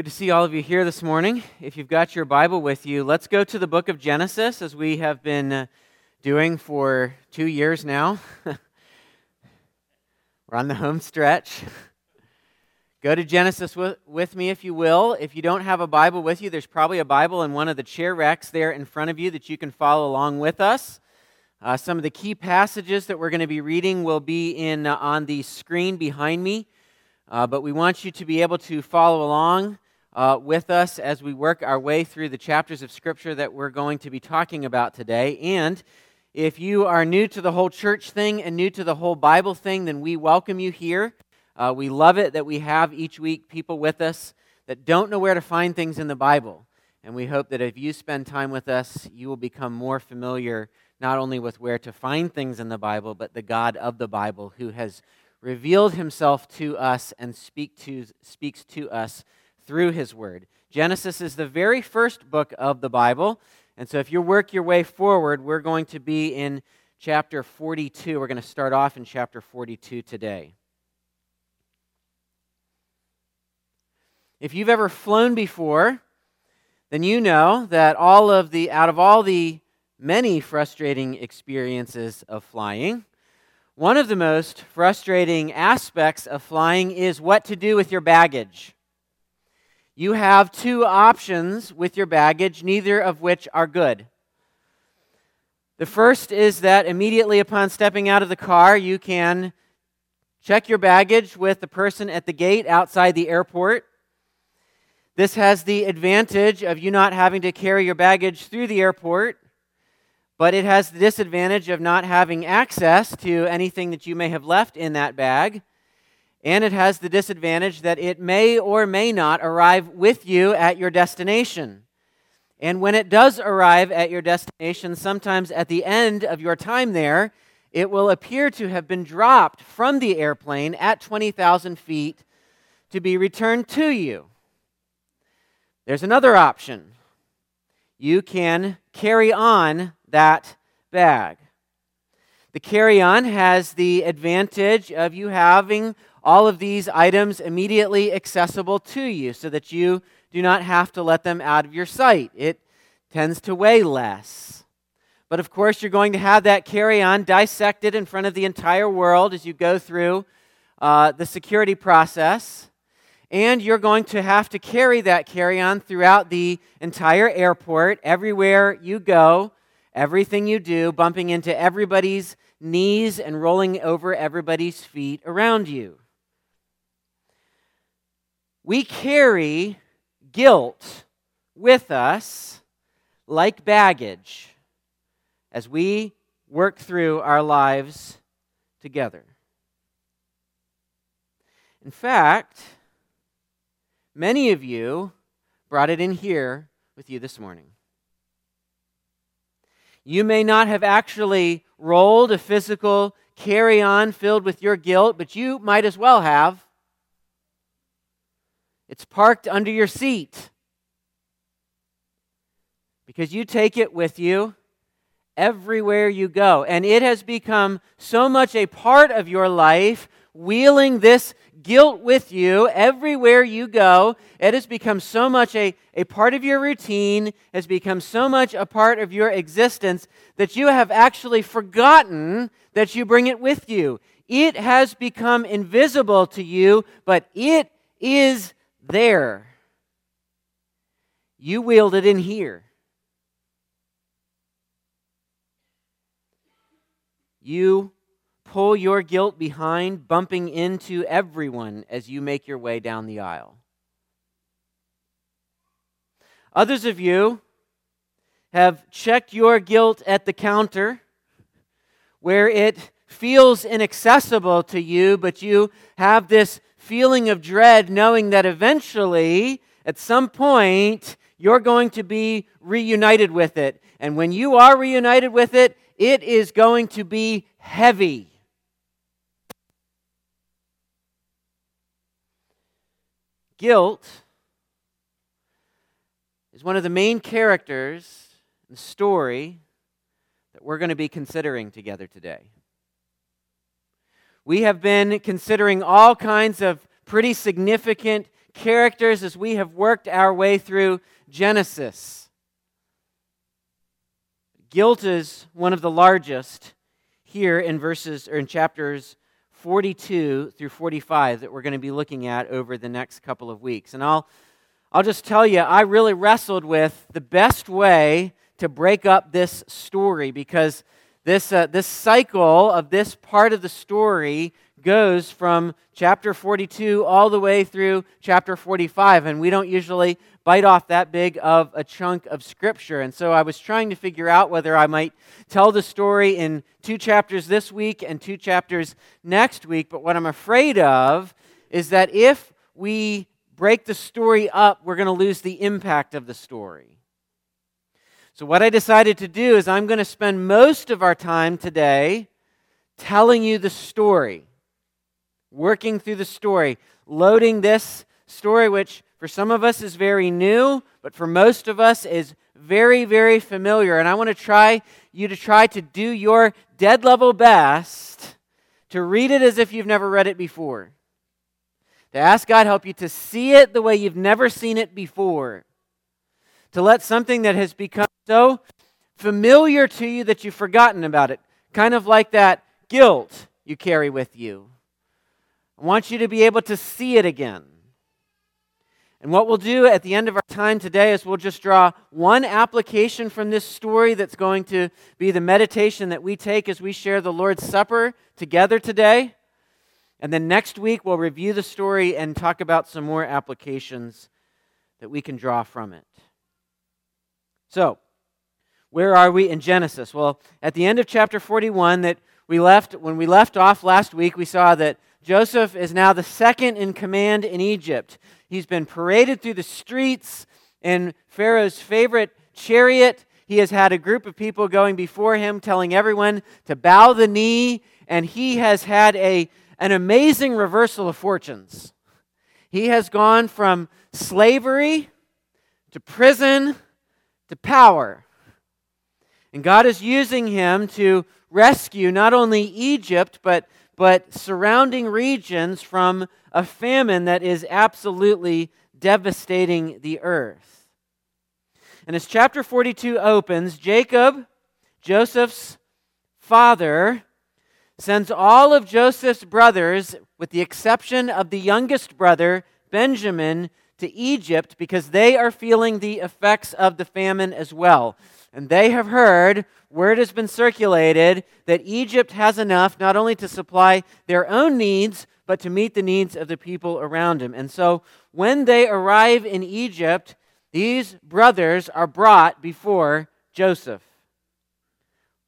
Good to see all of you here this morning. If you've got your Bible with you, let's go to the book of Genesis as we have been uh, doing for two years now. We're on the home stretch. Go to Genesis with, with me if you will. If you don't have a Bible with you, there's probably a Bible in one of the chair racks there in front of you that you can follow along with us. Uh, some of the key passages that we're going to be reading will be in uh, on the screen behind me. Uh, but we want you to be able to follow along uh, with us as we work our way through the chapters of Scripture that we're going to be talking about today. And if you are new to the whole church thing and new to the whole Bible thing, then we welcome you here. Uh, we love it that we have each week people with us that don't know where to find things in the Bible. And we hope that if you spend time with us, you will become more familiar not only with where to find things in the Bible, but the God of the Bible who has revealed himself to us and speak to, speaks to us through his word. Genesis is the very first book of the Bible. And so if you work your way forward, we're going to be in chapter 42. We're going to start off in chapter 42 today. If you've ever flown before, then you know that all of the out of all the many frustrating experiences of flying, one of the most frustrating aspects of flying is what to do with your baggage. You have two options with your baggage, neither of which are good. The first is that immediately upon stepping out of the car, you can check your baggage with the person at the gate outside the airport. This has the advantage of you not having to carry your baggage through the airport but it has the disadvantage of not having access to anything that you may have left in that bag. And it has the disadvantage that it may or may not arrive with you at your destination. And when it does arrive at your destination, sometimes at the end of your time there, it will appear to have been dropped from the airplane at 20,000 feet to be returned to you. There's another option. You can carry on that bag. The carry on has the advantage of you having all of these items immediately accessible to you so that you do not have to let them out of your sight. It tends to weigh less. But of course, you're going to have that carry on dissected in front of the entire world as you go through uh, the security process. And you're going to have to carry that carry on throughout the entire airport, everywhere you go everything you do, bumping into everybody's knees and rolling over everybody's feet around you. We carry guilt with us like baggage as we work through our lives together. In fact, many of you brought it in here with you this morning. You may not have actually rolled a physical carry on filled with your guilt, but you might as well have. It's parked under your seat because you take it with you everywhere you go. And it has become so much a part of your life, wheeling this guilt with you everywhere you go. It has become so much a, a part of your routine, has become so much a part of your existence that you have actually forgotten that you bring it with you. It has become invisible to you, but it is there. You wield it in here. You pull your guilt behind, bumping into everyone as you make your way down the aisle. Others of you have checked your guilt at the counter where it feels inaccessible to you, but you have this feeling of dread knowing that eventually, at some point, you're going to be reunited with it. And when you are reunited with it, it is going to be heavy. Guilt is one of the main characters in the story that we're going to be considering together today. We have been considering all kinds of pretty significant characters as we have worked our way through Genesis. Guilt is one of the largest here in verses or in chapters 42 through 45 that we're going to be looking at over the next couple of weeks. And I'll I'll just tell you I really wrestled with the best way to break up this story because this uh, this cycle of this part of the story goes from chapter 42 all the way through chapter 45 and we don't usually bite off that big of a chunk of scripture. And so I was trying to figure out whether I might tell the story in two chapters this week and two chapters next week. But what I'm afraid of is that if we break the story up, we're going to lose the impact of the story. So, what I decided to do is I'm going to spend most of our time today telling you the story, working through the story, loading this story, which for some of us is very new, but for most of us is very, very familiar. And I want to try you to try to do your dead level best to read it as if you've never read it before. To ask God help you to see it the way you've never seen it before. To let something that has become so familiar to you that you've forgotten about it, kind of like that guilt you carry with you. I want you to be able to see it again. And what we'll do at the end of our time today is we'll just draw one application from this story that's going to be the meditation that we take as we share the Lord's Supper together today. And then next week we'll review the story and talk about some more applications that we can draw from it. So, where are we in Genesis? Well, at the end of chapter 41 that we left when we left off last week, we saw that Joseph is now the second in command in Egypt. He's been paraded through the streets in Pharaoh's favorite chariot. He has had a group of people going before him telling everyone to bow the knee, and he has had a, an amazing reversal of fortunes. He has gone from slavery to prison to power. And God is using him to rescue not only Egypt, but but surrounding regions from a famine that is absolutely devastating the earth. And as chapter 42 opens, Jacob, Joseph's father, sends all of Joseph's brothers, with the exception of the youngest brother, Benjamin, to Egypt because they are feeling the effects of the famine as well. And they have heard, word has been circulated, that Egypt has enough not only to supply their own needs, but to meet the needs of the people around them. And so when they arrive in Egypt, these brothers are brought before Joseph.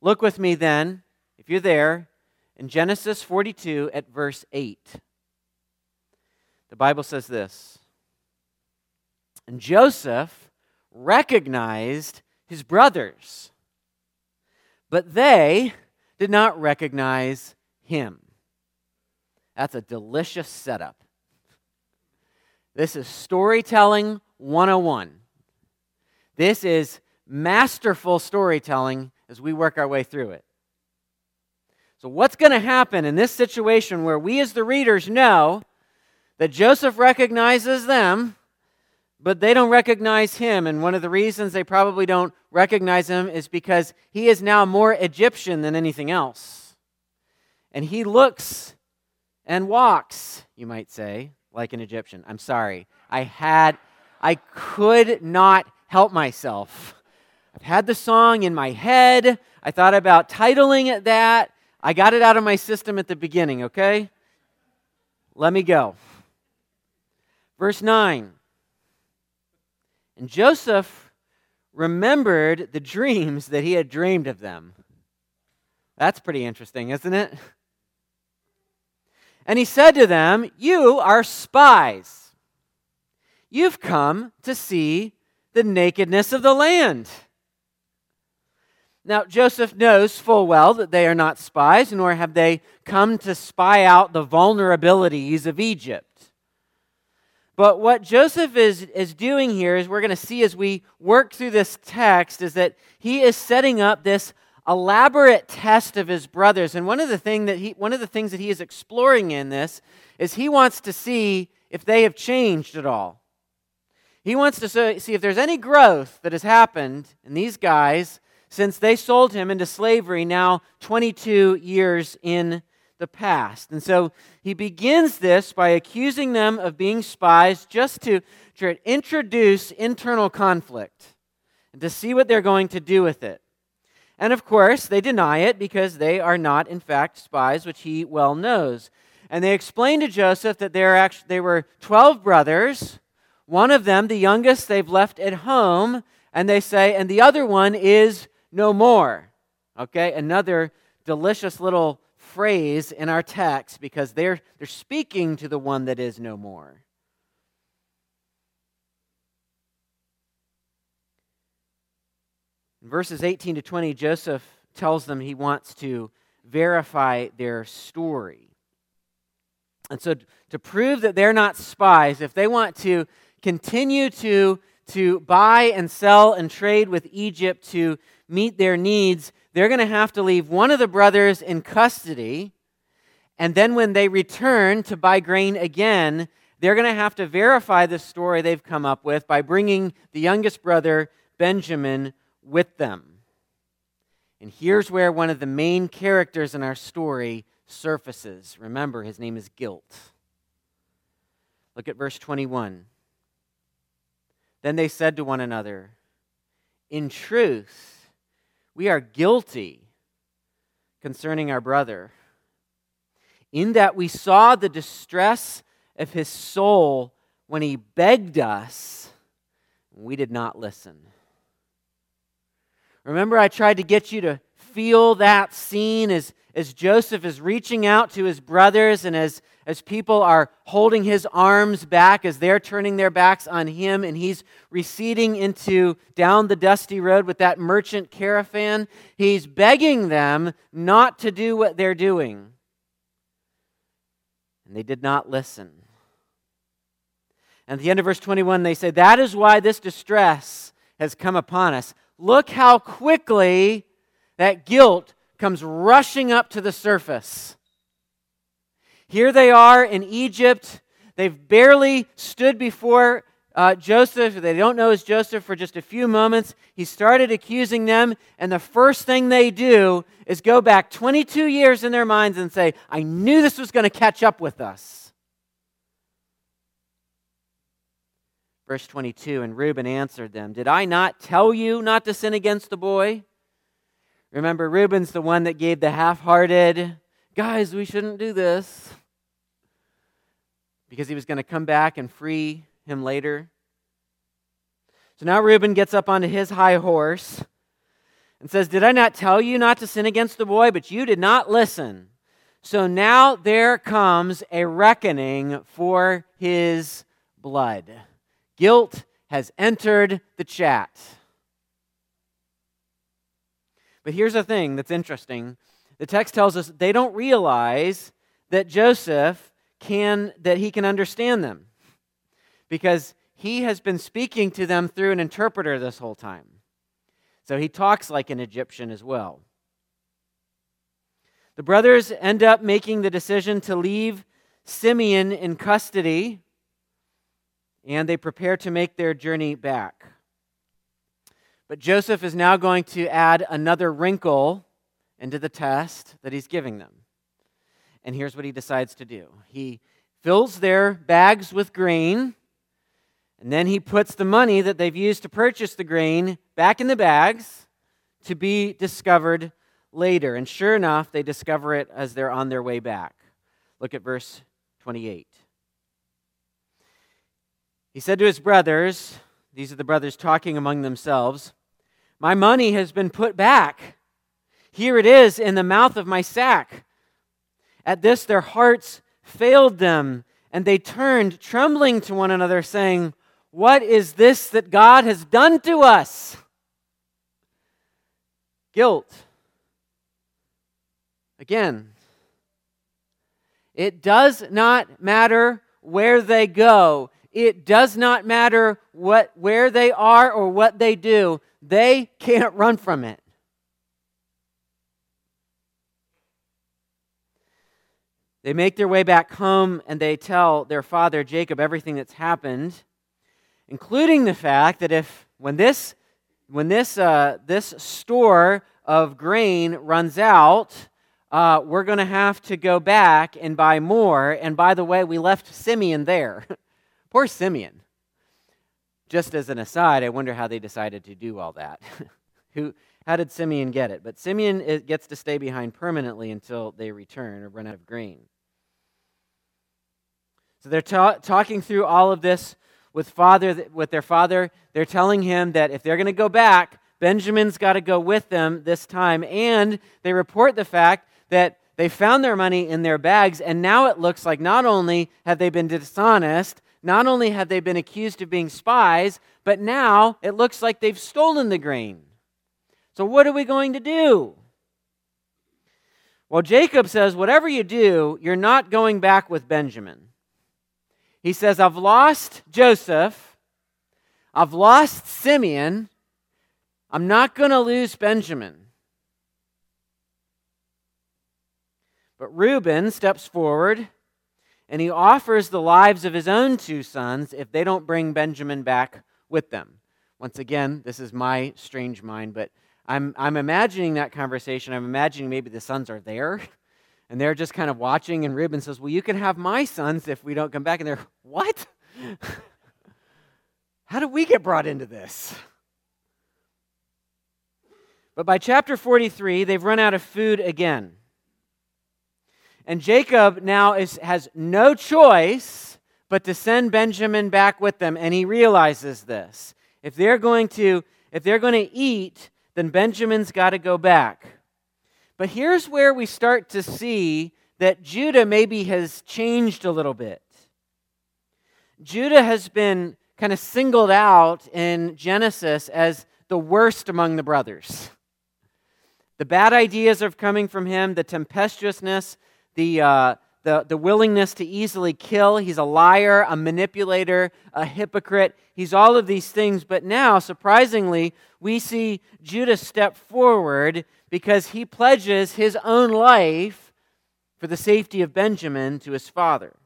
Look with me then, if you're there, in Genesis 42 at verse 8. The Bible says this And Joseph recognized his brothers. But they did not recognize him. That's a delicious setup. This is storytelling 101. This is masterful storytelling as we work our way through it. So, what's going to happen in this situation where we, as the readers, know that Joseph recognizes them but they don't recognize him. And one of the reasons they probably don't recognize him is because he is now more Egyptian than anything else. And he looks and walks, you might say, like an Egyptian. I'm sorry. I had, I could not help myself. I've had the song in my head. I thought about titling it that. I got it out of my system at the beginning, okay? Let me go. Verse 9. And Joseph remembered the dreams that he had dreamed of them. That's pretty interesting, isn't it? And he said to them, You are spies. You've come to see the nakedness of the land. Now, Joseph knows full well that they are not spies, nor have they come to spy out the vulnerabilities of Egypt. But what Joseph is, is doing here is we're going to see as we work through this text is that he is setting up this elaborate test of his brothers. And one of the thing that he one of the things that he is exploring in this is he wants to see if they have changed at all. He wants to see if there's any growth that has happened in these guys since they sold him into slavery now 22 years in the past. And so he begins this by accusing them of being spies just to, to introduce internal conflict and to see what they're going to do with it. And of course, they deny it because they are not, in fact, spies, which he well knows. And they explain to Joseph that they're actually, they were 12 brothers. One of them, the youngest, they've left at home. And they say, and the other one is no more. Okay, another delicious little phrase in our text because they're, they're speaking to the one that is no more. In verses 18 to 20, Joseph tells them he wants to verify their story. And so, to prove that they're not spies, if they want to continue to, to buy and sell and trade with Egypt to meet their needs, they're going to have to leave one of the brothers in custody. And then when they return to buy grain again, they're going to have to verify the story they've come up with by bringing the youngest brother, Benjamin, with them. And here's where one of the main characters in our story surfaces. Remember, his name is Guilt. Look at verse 21. Then they said to one another, In truth, we are guilty concerning our brother, in that we saw the distress of his soul when he begged us, we did not listen. Remember, I tried to get you to feel that scene as, as Joseph is reaching out to his brothers and as, as people are holding his arms back as they're turning their backs on him and he's receding into down the dusty road with that merchant caravan. He's begging them not to do what they're doing. And they did not listen. And at the end of verse 21, they say, That is why this distress has come upon us. Look how quickly that guilt comes rushing up to the surface. Here they are in Egypt. They've barely stood before uh, Joseph. They don't know it's Joseph for just a few moments. He started accusing them, and the first thing they do is go back 22 years in their minds and say, I knew this was going to catch up with us. Verse 22 And Reuben answered them, Did I not tell you not to sin against the boy? Remember, Reuben's the one that gave the half hearted, guys, we shouldn't do this. Because he was going to come back and free him later. So now Reuben gets up onto his high horse and says, Did I not tell you not to sin against the boy? But you did not listen. So now there comes a reckoning for his blood. Guilt has entered the chat. But here's the thing that's interesting. The text tells us they don't realize that Joseph can that he can understand them. Because he has been speaking to them through an interpreter this whole time. So he talks like an Egyptian as well. The brothers end up making the decision to leave Simeon in custody, and they prepare to make their journey back. But Joseph is now going to add another wrinkle into the test that he's giving them. And here's what he decides to do he fills their bags with grain, and then he puts the money that they've used to purchase the grain back in the bags to be discovered later. And sure enough, they discover it as they're on their way back. Look at verse 28. He said to his brothers, these are the brothers talking among themselves, my money has been put back. Here it is in the mouth of my sack. At this, their hearts failed them, and they turned, trembling to one another, saying, What is this that God has done to us? Guilt. Again, it does not matter where they go. It does not matter what, where they are or what they do. They can't run from it. They make their way back home and they tell their father Jacob everything that's happened, including the fact that if when this when this uh, this store of grain runs out, uh, we're going to have to go back and buy more. And by the way, we left Simeon there. Poor Simeon. Just as an aside, I wonder how they decided to do all that. Who, how did Simeon get it? But Simeon gets to stay behind permanently until they return or run out of grain. So they're ta- talking through all of this with father with their father. They're telling him that if they're going to go back, Benjamin's got to go with them this time, and they report the fact that they found their money in their bags, and now it looks like not only have they been dishonest, not only have they been accused of being spies, but now it looks like they've stolen the grain. So, what are we going to do? Well, Jacob says, whatever you do, you're not going back with Benjamin. He says, I've lost Joseph, I've lost Simeon, I'm not going to lose Benjamin. But Reuben steps forward and he offers the lives of his own two sons if they don't bring Benjamin back with them. Once again, this is my strange mind, but I'm, I'm imagining that conversation. I'm imagining maybe the sons are there and they're just kind of watching, and Reuben says, Well, you can have my sons if we don't come back. And they're, What? How did we get brought into this? But by chapter 43, they've run out of food again. And Jacob now is, has no choice but to send Benjamin back with them, and he realizes this. If they're going to, if they're going to eat, then Benjamin's got to go back. But here's where we start to see that Judah maybe has changed a little bit. Judah has been kind of singled out in Genesis as the worst among the brothers. The bad ideas are coming from him, the tempestuousness, the, uh, the, the willingness to easily kill. He's a liar, a manipulator, a hypocrite. He's all of these things. But now, surprisingly, we see Judah's step forward because he pledges his own life for the safety of Benjamin to his father.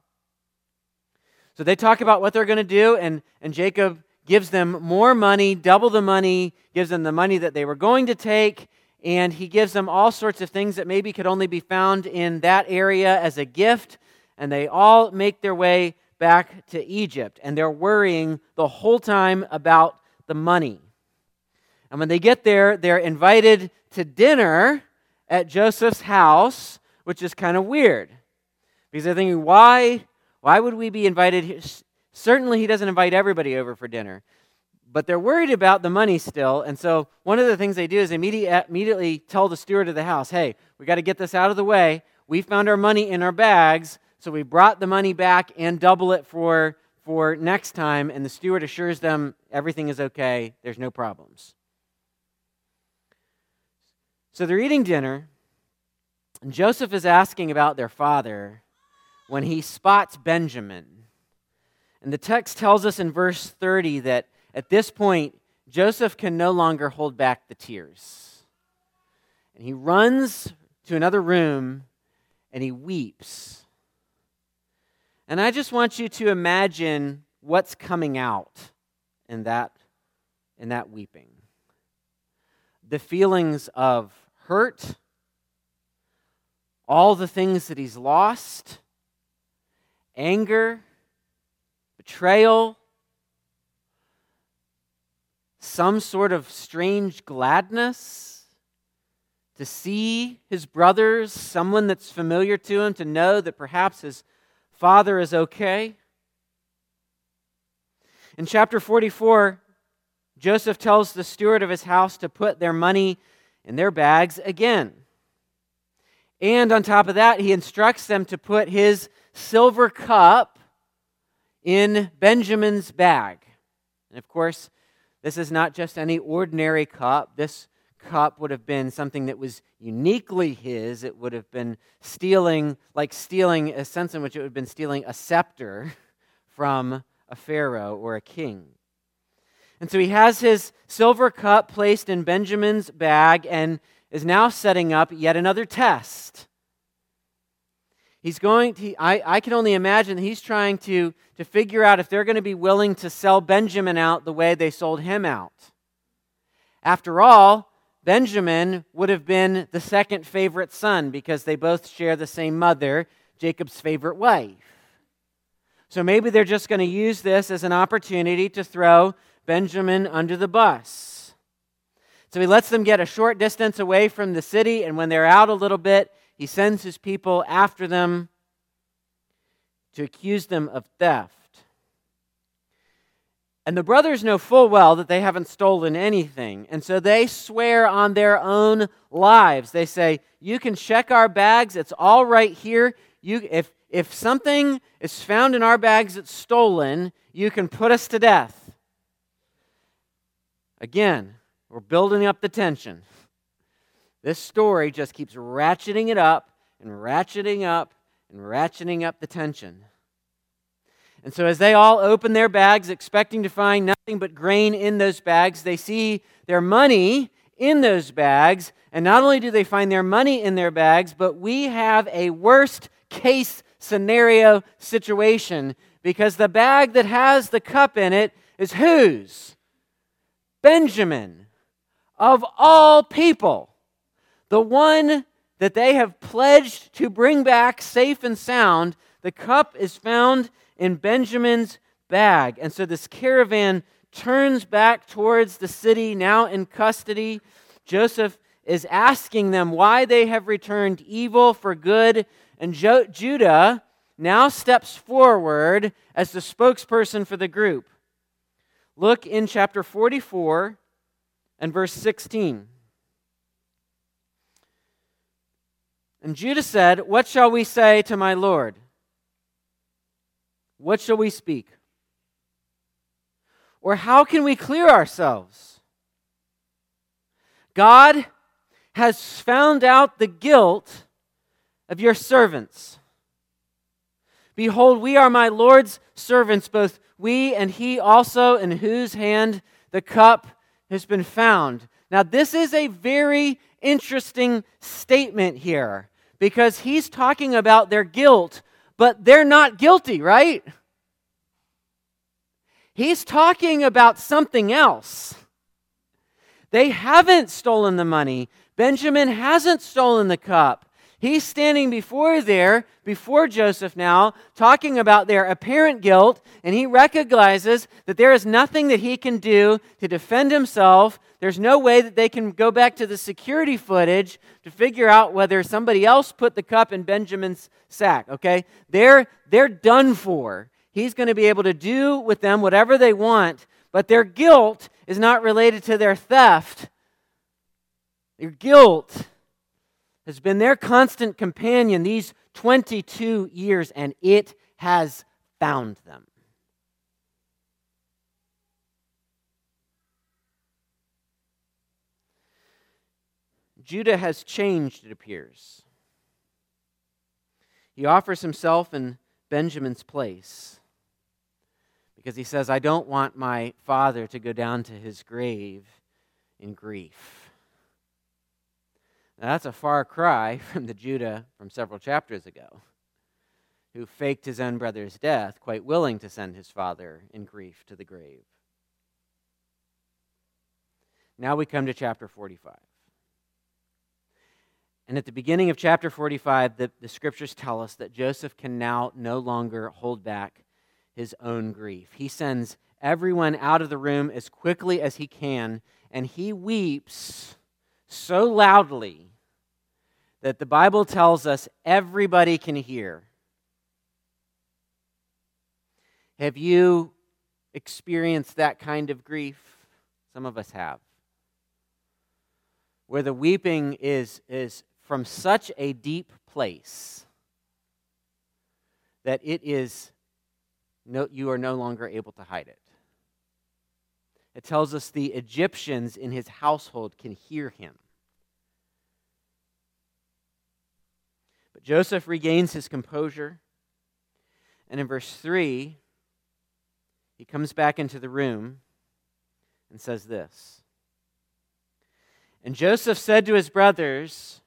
So they talk about what they're going to do, and, and Jacob gives them more money, double the money, gives them the money that they were going to take, and he gives them all sorts of things that maybe could only be found in that area as a gift, and they all make their way back to Egypt, and they're worrying the whole time about the money. And when they get there, they're invited to dinner at Joseph's house, which is kind of weird. Because they're thinking, why, why would we be invited here? Certainly, he doesn't invite everybody over for dinner but they're worried about the money still. And so one of the things they do is uh, immediately tell the steward of the house, hey, we got to get this out of the way. We found our money in our bags, so we brought the money back and double it for, for next time. And the steward assures them everything is okay, there's no problems. So they're eating dinner, and Joseph is asking about their father when he spots Benjamin. And the text tells us in verse 30 that at this point, Joseph can no longer hold back the tears. And he runs to another room and he weeps. And I just want you to imagine what's coming out in that, in that weeping the feelings of hurt, all the things that he's lost, anger, betrayal, some sort of strange gladness to see his brothers, someone that's familiar to him, to know that perhaps his father is okay. In chapter 44, Joseph tells the steward of his house to put their money in their bags again. And on top of that, he instructs them to put his silver cup in Benjamin's bag. And of course, this is not just any ordinary cup. This cup would have been something that was uniquely his. It would have been stealing, like stealing, a sense in which it would have been stealing a scepter from a pharaoh or a king. And so he has his silver cup placed in Benjamin's bag and is now setting up yet another test. He's going to, I, I can only imagine he's trying to, to figure out if they're going to be willing to sell Benjamin out the way they sold him out. After all, Benjamin would have been the second favorite son because they both share the same mother, Jacob's favorite wife. So maybe they're just going to use this as an opportunity to throw Benjamin under the bus. So he lets them get a short distance away from the city, and when they're out a little bit, he sends his people after them to accuse them of theft. And the brothers know full well that they haven't stolen anything. And so they swear on their own lives. They say, You can check our bags. It's all right here. You, if, if something is found in our bags that's stolen, you can put us to death. Again, we're building up the tension. This story just keeps ratcheting it up and ratcheting up and ratcheting up the tension. And so, as they all open their bags, expecting to find nothing but grain in those bags, they see their money in those bags. And not only do they find their money in their bags, but we have a worst case scenario situation because the bag that has the cup in it is whose? Benjamin, of all people. The one that they have pledged to bring back safe and sound, the cup is found in Benjamin's bag. And so this caravan turns back towards the city, now in custody. Joseph is asking them why they have returned evil for good. And jo- Judah now steps forward as the spokesperson for the group. Look in chapter 44 and verse 16. And Judah said, What shall we say to my Lord? What shall we speak? Or how can we clear ourselves? God has found out the guilt of your servants. Behold, we are my Lord's servants, both we and he also, in whose hand the cup has been found. Now, this is a very interesting statement here because he's talking about their guilt but they're not guilty, right? He's talking about something else. They haven't stolen the money. Benjamin hasn't stolen the cup. He's standing before there, before Joseph now, talking about their apparent guilt, and he recognizes that there is nothing that he can do to defend himself. There's no way that they can go back to the security footage to figure out whether somebody else put the cup in Benjamin's sack, okay? They're, they're done for. He's going to be able to do with them whatever they want, but their guilt is not related to their theft. Their guilt has been their constant companion these 22 years, and it has found them. Judah has changed, it appears. He offers himself in Benjamin's place because he says, I don't want my father to go down to his grave in grief. Now, that's a far cry from the Judah from several chapters ago, who faked his own brother's death, quite willing to send his father in grief to the grave. Now we come to chapter 45. And at the beginning of chapter 45, the, the scriptures tell us that Joseph can now no longer hold back his own grief. He sends everyone out of the room as quickly as he can, and he weeps so loudly that the Bible tells us everybody can hear. Have you experienced that kind of grief? Some of us have. Where the weeping is, is from such a deep place that it is no, you are no longer able to hide it. It tells us the Egyptians in his household can hear him. But Joseph regains his composure. And in verse 3, he comes back into the room and says this. And Joseph said to his brothers,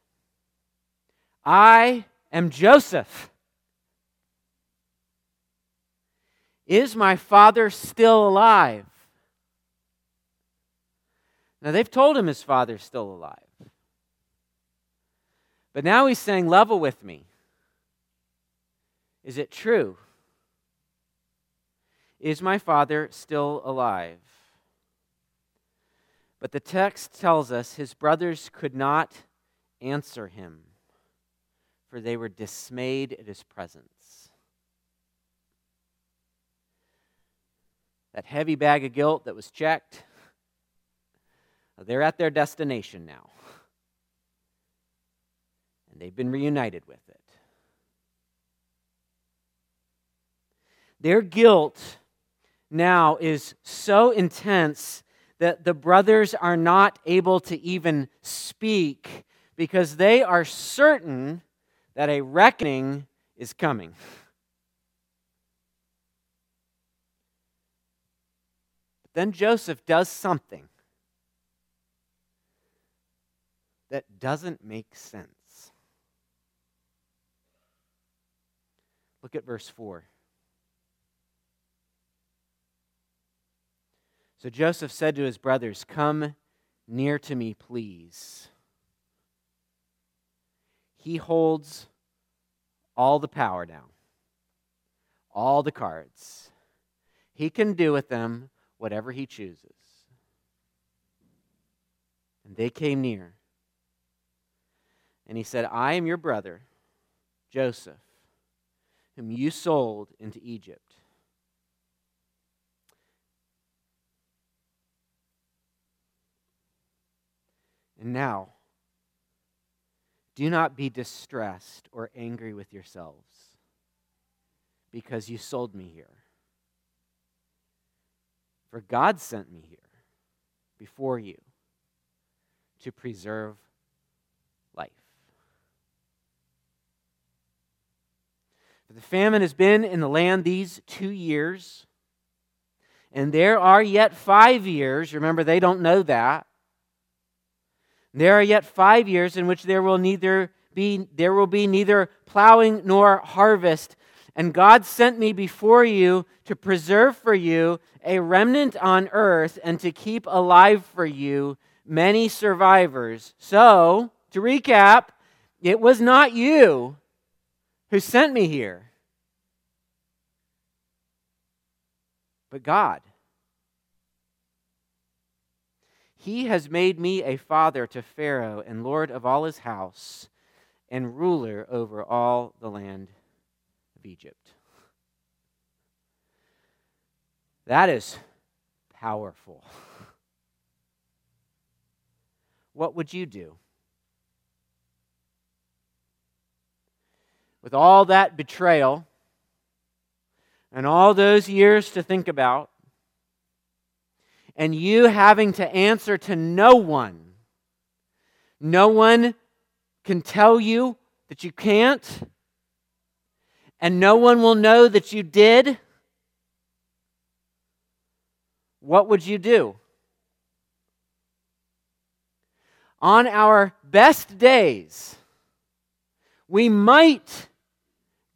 I am Joseph. Is my father still alive? Now, they've told him his father's still alive. But now he's saying, Level with me. Is it true? Is my father still alive? But the text tells us his brothers could not answer him, for they were dismayed at his presence. That heavy bag of guilt that was checked, they're at their destination now. And they've been reunited with it. Their guilt now is so intense that the brothers are not able to even speak because they are certain that a reckoning is coming. But then Joseph does something that doesn't make sense. Look at verse 4. So Joseph said to his brothers, Come near to me, please. He holds all the power now, all the cards. He can do with them whatever he chooses. And they came near. And he said, I am your brother, Joseph, whom you sold into Egypt. And now, do not be distressed or angry with yourselves because you sold me here. For God sent me here before you to preserve life. For the famine has been in the land these two years, and there are yet five years. Remember, they don't know that there are yet five years in which there will neither be there will be neither plowing nor harvest. And God sent me before you to preserve for you a remnant on earth and to keep alive for you many survivors. So, to recap, it was not you who sent me here, but God. He has made me a father to Pharaoh and lord of all his house and ruler over all the land of Egypt. That is powerful. What would you do? With all that betrayal and all those years to think about, and you having to answer to no one. No one can tell you that you can't, and no one will know that you did. What would you do? On our best days, we might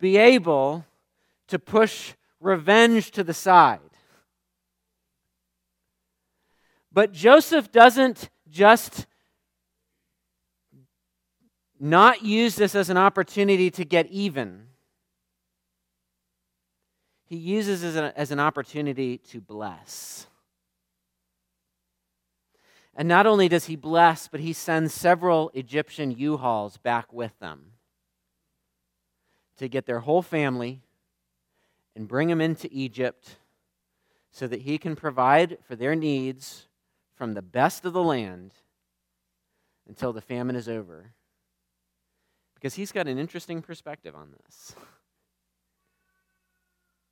be able to push revenge to the side. But Joseph doesn't just not use this as an opportunity to get even. He uses it as, as an opportunity to bless. And not only does he bless, but he sends several Egyptian U Hauls back with them to get their whole family and bring them into Egypt so that he can provide for their needs from the best of the land until the famine is over. Because he's got an interesting perspective on this.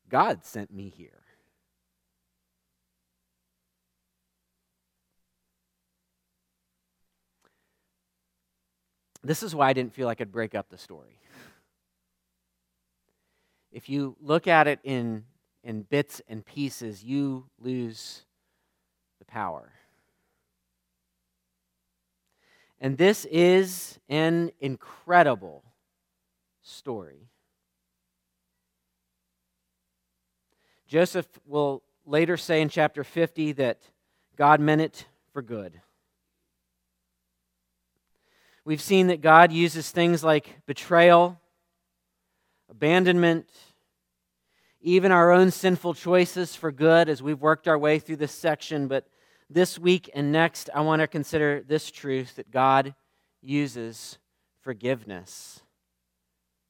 God sent me here. This is why I didn't feel like I could break up the story. If you look at it in, in bits and pieces, you lose the power. And this is an incredible story. Joseph will later say in chapter 50 that God meant it for good. We've seen that God uses things like betrayal, abandonment, even our own sinful choices for good as we've worked our way through this section. But this week and next, I want to consider this truth that God uses forgiveness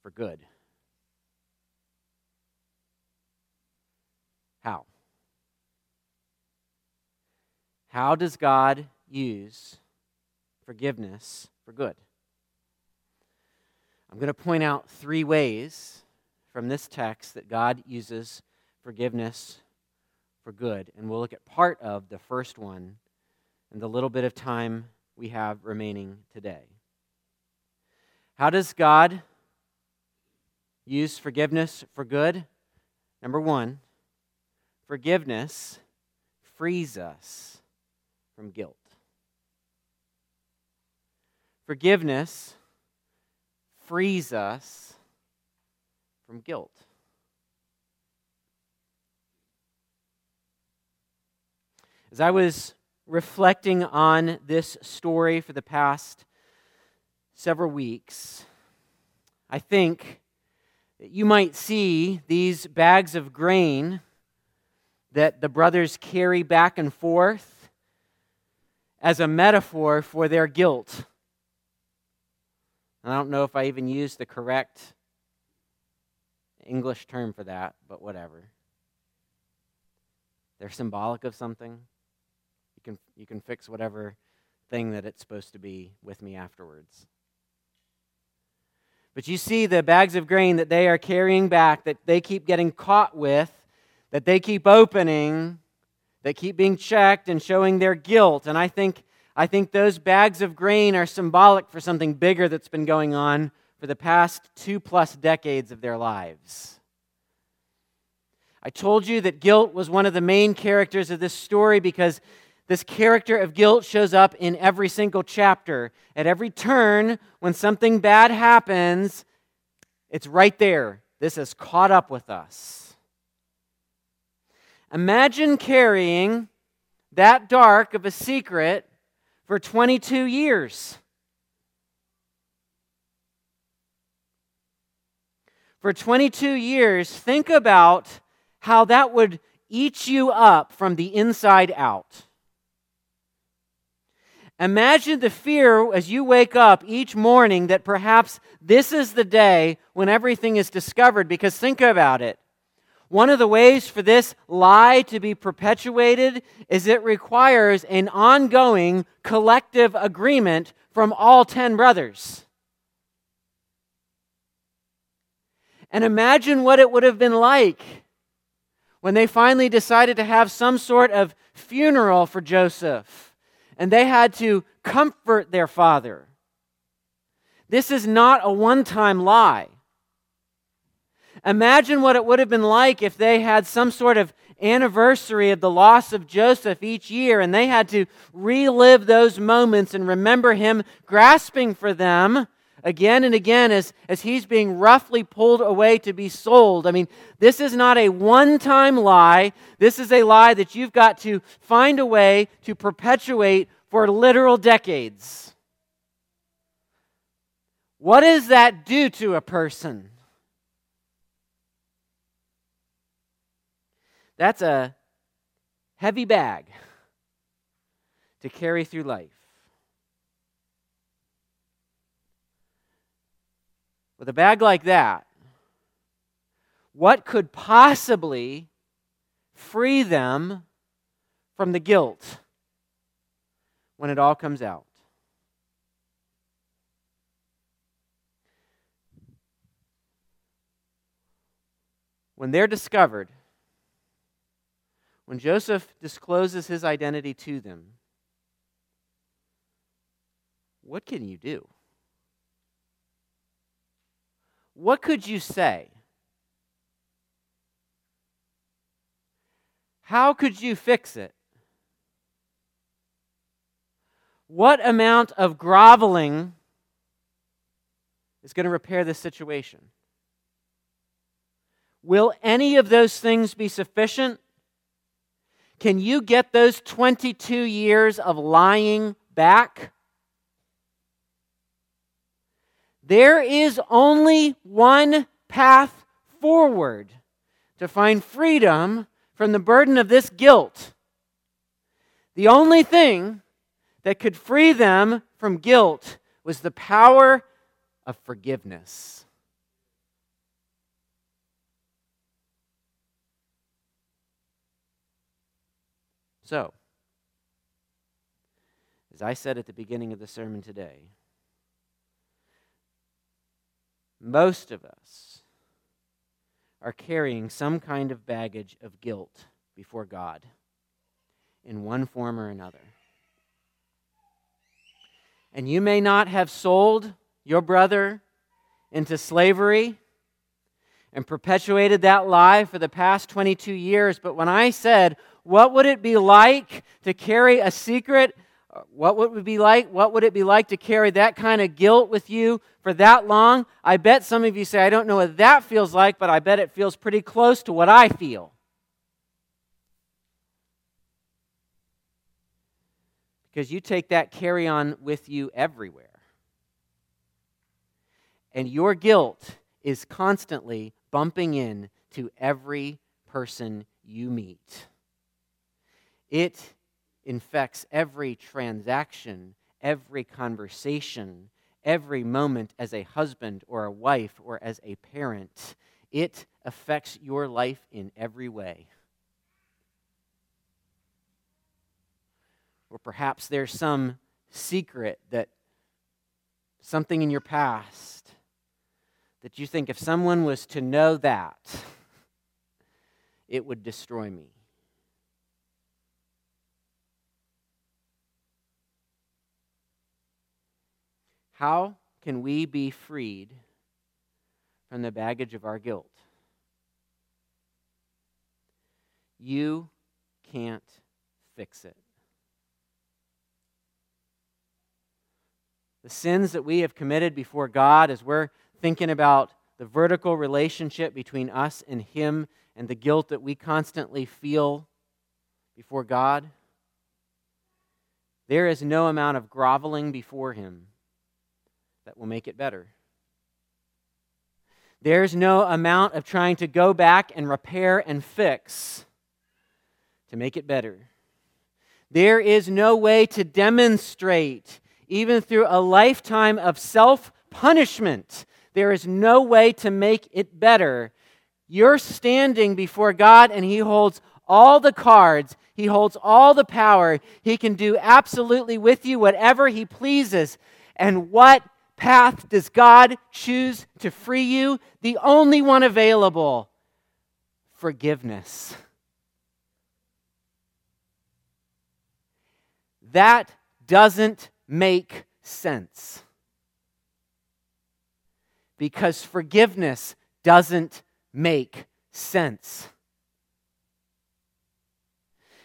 for good. How? How does God use forgiveness for good? I'm going to point out three ways from this text that God uses forgiveness for good. And we'll look at part of the first one in the little bit of time we have remaining today. How does God use forgiveness for good? Number one, forgiveness frees us from guilt. Forgiveness frees us from guilt. As I was reflecting on this story for the past several weeks, I think that you might see these bags of grain that the brothers carry back and forth as a metaphor for their guilt. I don't know if I even used the correct English term for that, but whatever. They're symbolic of something. You can, you can fix whatever thing that it's supposed to be with me afterwards. But you see the bags of grain that they are carrying back, that they keep getting caught with, that they keep opening, that keep being checked and showing their guilt. And I think, I think those bags of grain are symbolic for something bigger that's been going on for the past two plus decades of their lives. I told you that guilt was one of the main characters of this story because this character of guilt shows up in every single chapter. At every turn, when something bad happens, it's right there. This has caught up with us. Imagine carrying that dark of a secret for 22 years. For 22 years, think about how that would eat you up from the inside out. Imagine the fear as you wake up each morning that perhaps this is the day when everything is discovered. Because think about it. One of the ways for this lie to be perpetuated is it requires an ongoing collective agreement from all 10 brothers. And imagine what it would have been like when they finally decided to have some sort of funeral for Joseph and they had to comfort their father. This is not a one time lie. Imagine what it would have been like if they had some sort of anniversary of the loss of Joseph each year and they had to relive those moments and remember him grasping for them again and again as, as he's being roughly pulled away to be sold. I mean, this is not a one time lie. This is a lie that you've got to find a way to perpetuate for literal decades. What does that do to a person? That's a heavy bag to carry through life. With a bag like that, what could possibly free them from the guilt when it all comes out? When they're discovered, when Joseph discloses his identity to them, what can you do? what could you say? How could you fix it? What amount of groveling is going to repair this situation? Will any of those things be sufficient? Can you get those 22 years of lying back? There is only one path forward to find freedom from the burden of this guilt. The only thing that could free them from guilt was the power of forgiveness. So, as I said at the beginning of the sermon today, most of us are carrying some kind of baggage of guilt before God in one form or another. And you may not have sold your brother into slavery and perpetuated that lie for the past 22 years, but when I said, What would it be like to carry a secret? What would it be like? What would it be like to carry that kind of guilt with you for that long? I bet some of you say, I don't know what that feels like, but I bet it feels pretty close to what I feel. because you take that carry on with you everywhere. And your guilt is constantly bumping in to every person you meet. It infects every transaction, every conversation, every moment as a husband or a wife or as a parent. It affects your life in every way. Or perhaps there's some secret that something in your past that you think if someone was to know that, it would destroy me. How can we be freed from the baggage of our guilt? You can't fix it. the sins that we have committed before God as we're thinking about the vertical relationship between us and Him and the guilt that we constantly feel before God, there is no amount of groveling before Him that will make it better. There's no amount of trying to go back and repair and fix to make it better. There is no way to demonstrate even through a lifetime of self punishment. There is no way to make it better. You're standing before God, and He holds all the cards, He holds all the power. He can do absolutely with you whatever He pleases. And what path does God choose to free you? The only one available forgiveness. That doesn't make sense. Because forgiveness doesn't make sense.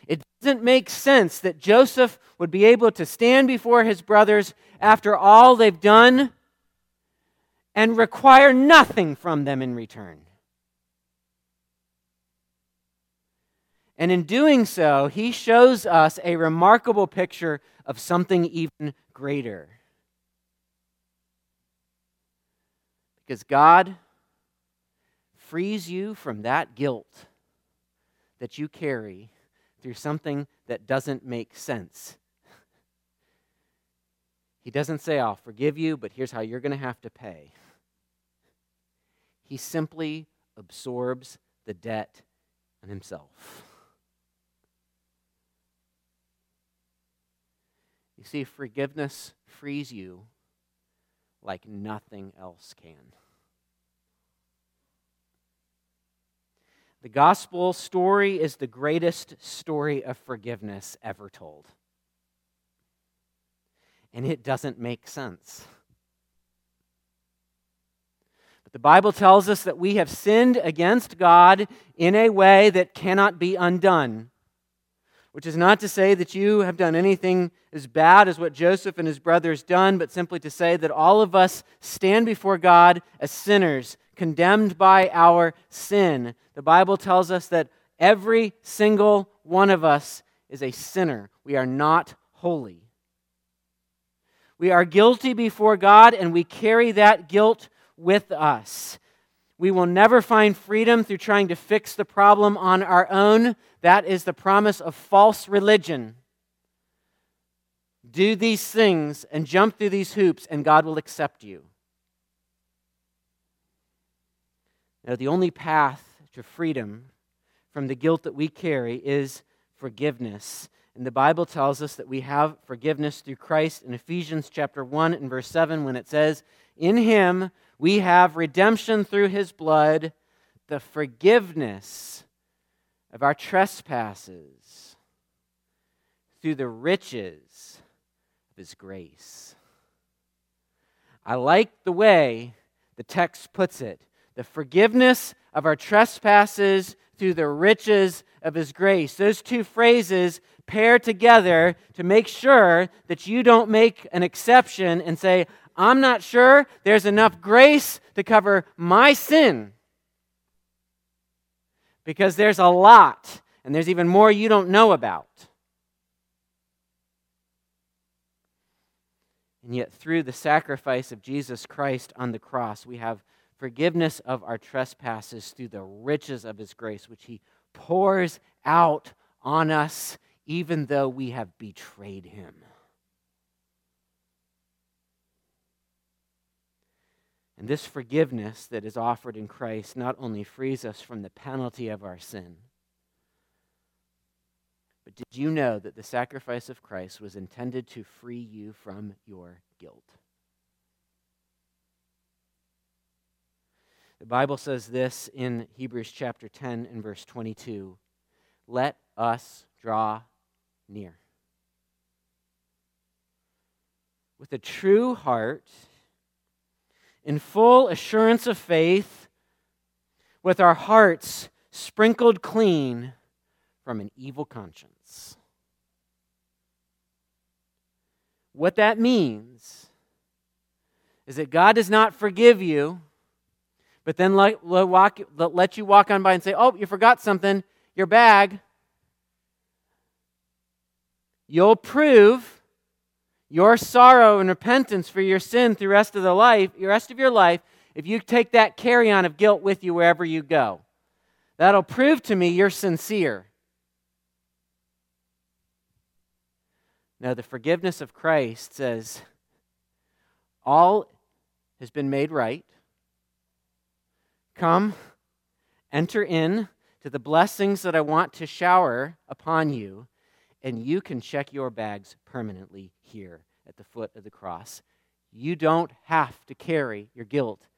It doesn't make sense that Joseph would be able to stand before his brothers after all they've done and require nothing from them in return. And in doing so, he shows us a remarkable picture of something even greater. Because God frees you from that guilt that you carry through something that doesn't make sense. He doesn't say, I'll forgive you, but here's how you're going to have to pay. He simply absorbs the debt on himself. You see, forgiveness frees you like nothing else can. The gospel story is the greatest story of forgiveness ever told. And it doesn't make sense. But the Bible tells us that we have sinned against God in a way that cannot be undone which is not to say that you have done anything as bad as what Joseph and his brothers done, but simply to say that all of us stand before God as sinners, condemned by our sin. The Bible tells us that every single one of us is a sinner. We are not holy. We are guilty before God, and we carry that guilt with us. We will never find freedom through trying to fix the problem on our own. That is the promise of false religion. Do these things and jump through these hoops, and God will accept you. Now, the only path to freedom from the guilt that we carry is forgiveness. And the Bible tells us that we have forgiveness through Christ in Ephesians chapter 1 and verse 7 when it says, In him we have redemption through his blood, the forgiveness of our trespasses through the riches of his grace. I like the way the text puts it the forgiveness of our trespasses through the riches of his grace. Those two phrases pair together to make sure that you don't make an exception and say, I'm not sure there's enough grace to cover my sin. Because there's a lot, and there's even more you don't know about. And yet, through the sacrifice of Jesus Christ on the cross, we have forgiveness of our trespasses through the riches of his grace, which he pours out on us, even though we have betrayed him. And this forgiveness that is offered in Christ not only frees us from the penalty of our sin, but did you know that the sacrifice of Christ was intended to free you from your guilt? The Bible says this in Hebrews chapter 10 and verse 22 Let us draw near. With a true heart in full assurance of faith, with our hearts sprinkled clean from an evil conscience. What that means is that God does not forgive you, but then let, you walk on by and say, Oh, you forgot something, your bag. You'll prove your sorrow and repentance for your sin through the rest of the life, the rest of your life, if you take that carry-on of guilt with you wherever you go. That'll prove to me you're sincere. Now, the forgiveness of Christ says, all has been made right. Come, enter in to the blessings that I want to shower upon you and you can check your bags permanently here at the foot of the cross. You don't have to carry your guilt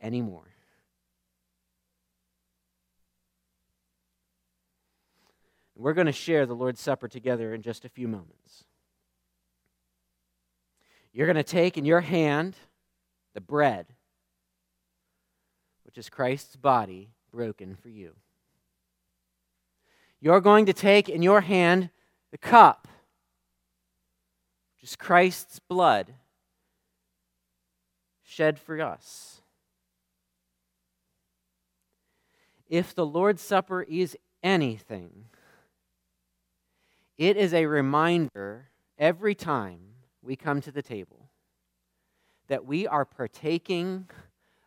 anymore. We're going to share the Lord's Supper together in just a few moments. You're going to take in your hand the bread, which is Christ's body broken for you. You're going to take in your hand the cup, which is Christ's blood shed for us. If the Lord's Supper is anything, it is a reminder every time we come to the table that we are partaking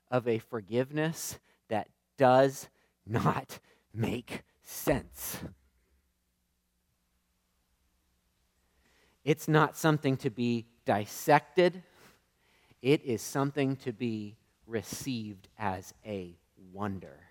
of a forgiveness that does not make sense. It's not something to be dissected, it is something to be received as a wonder.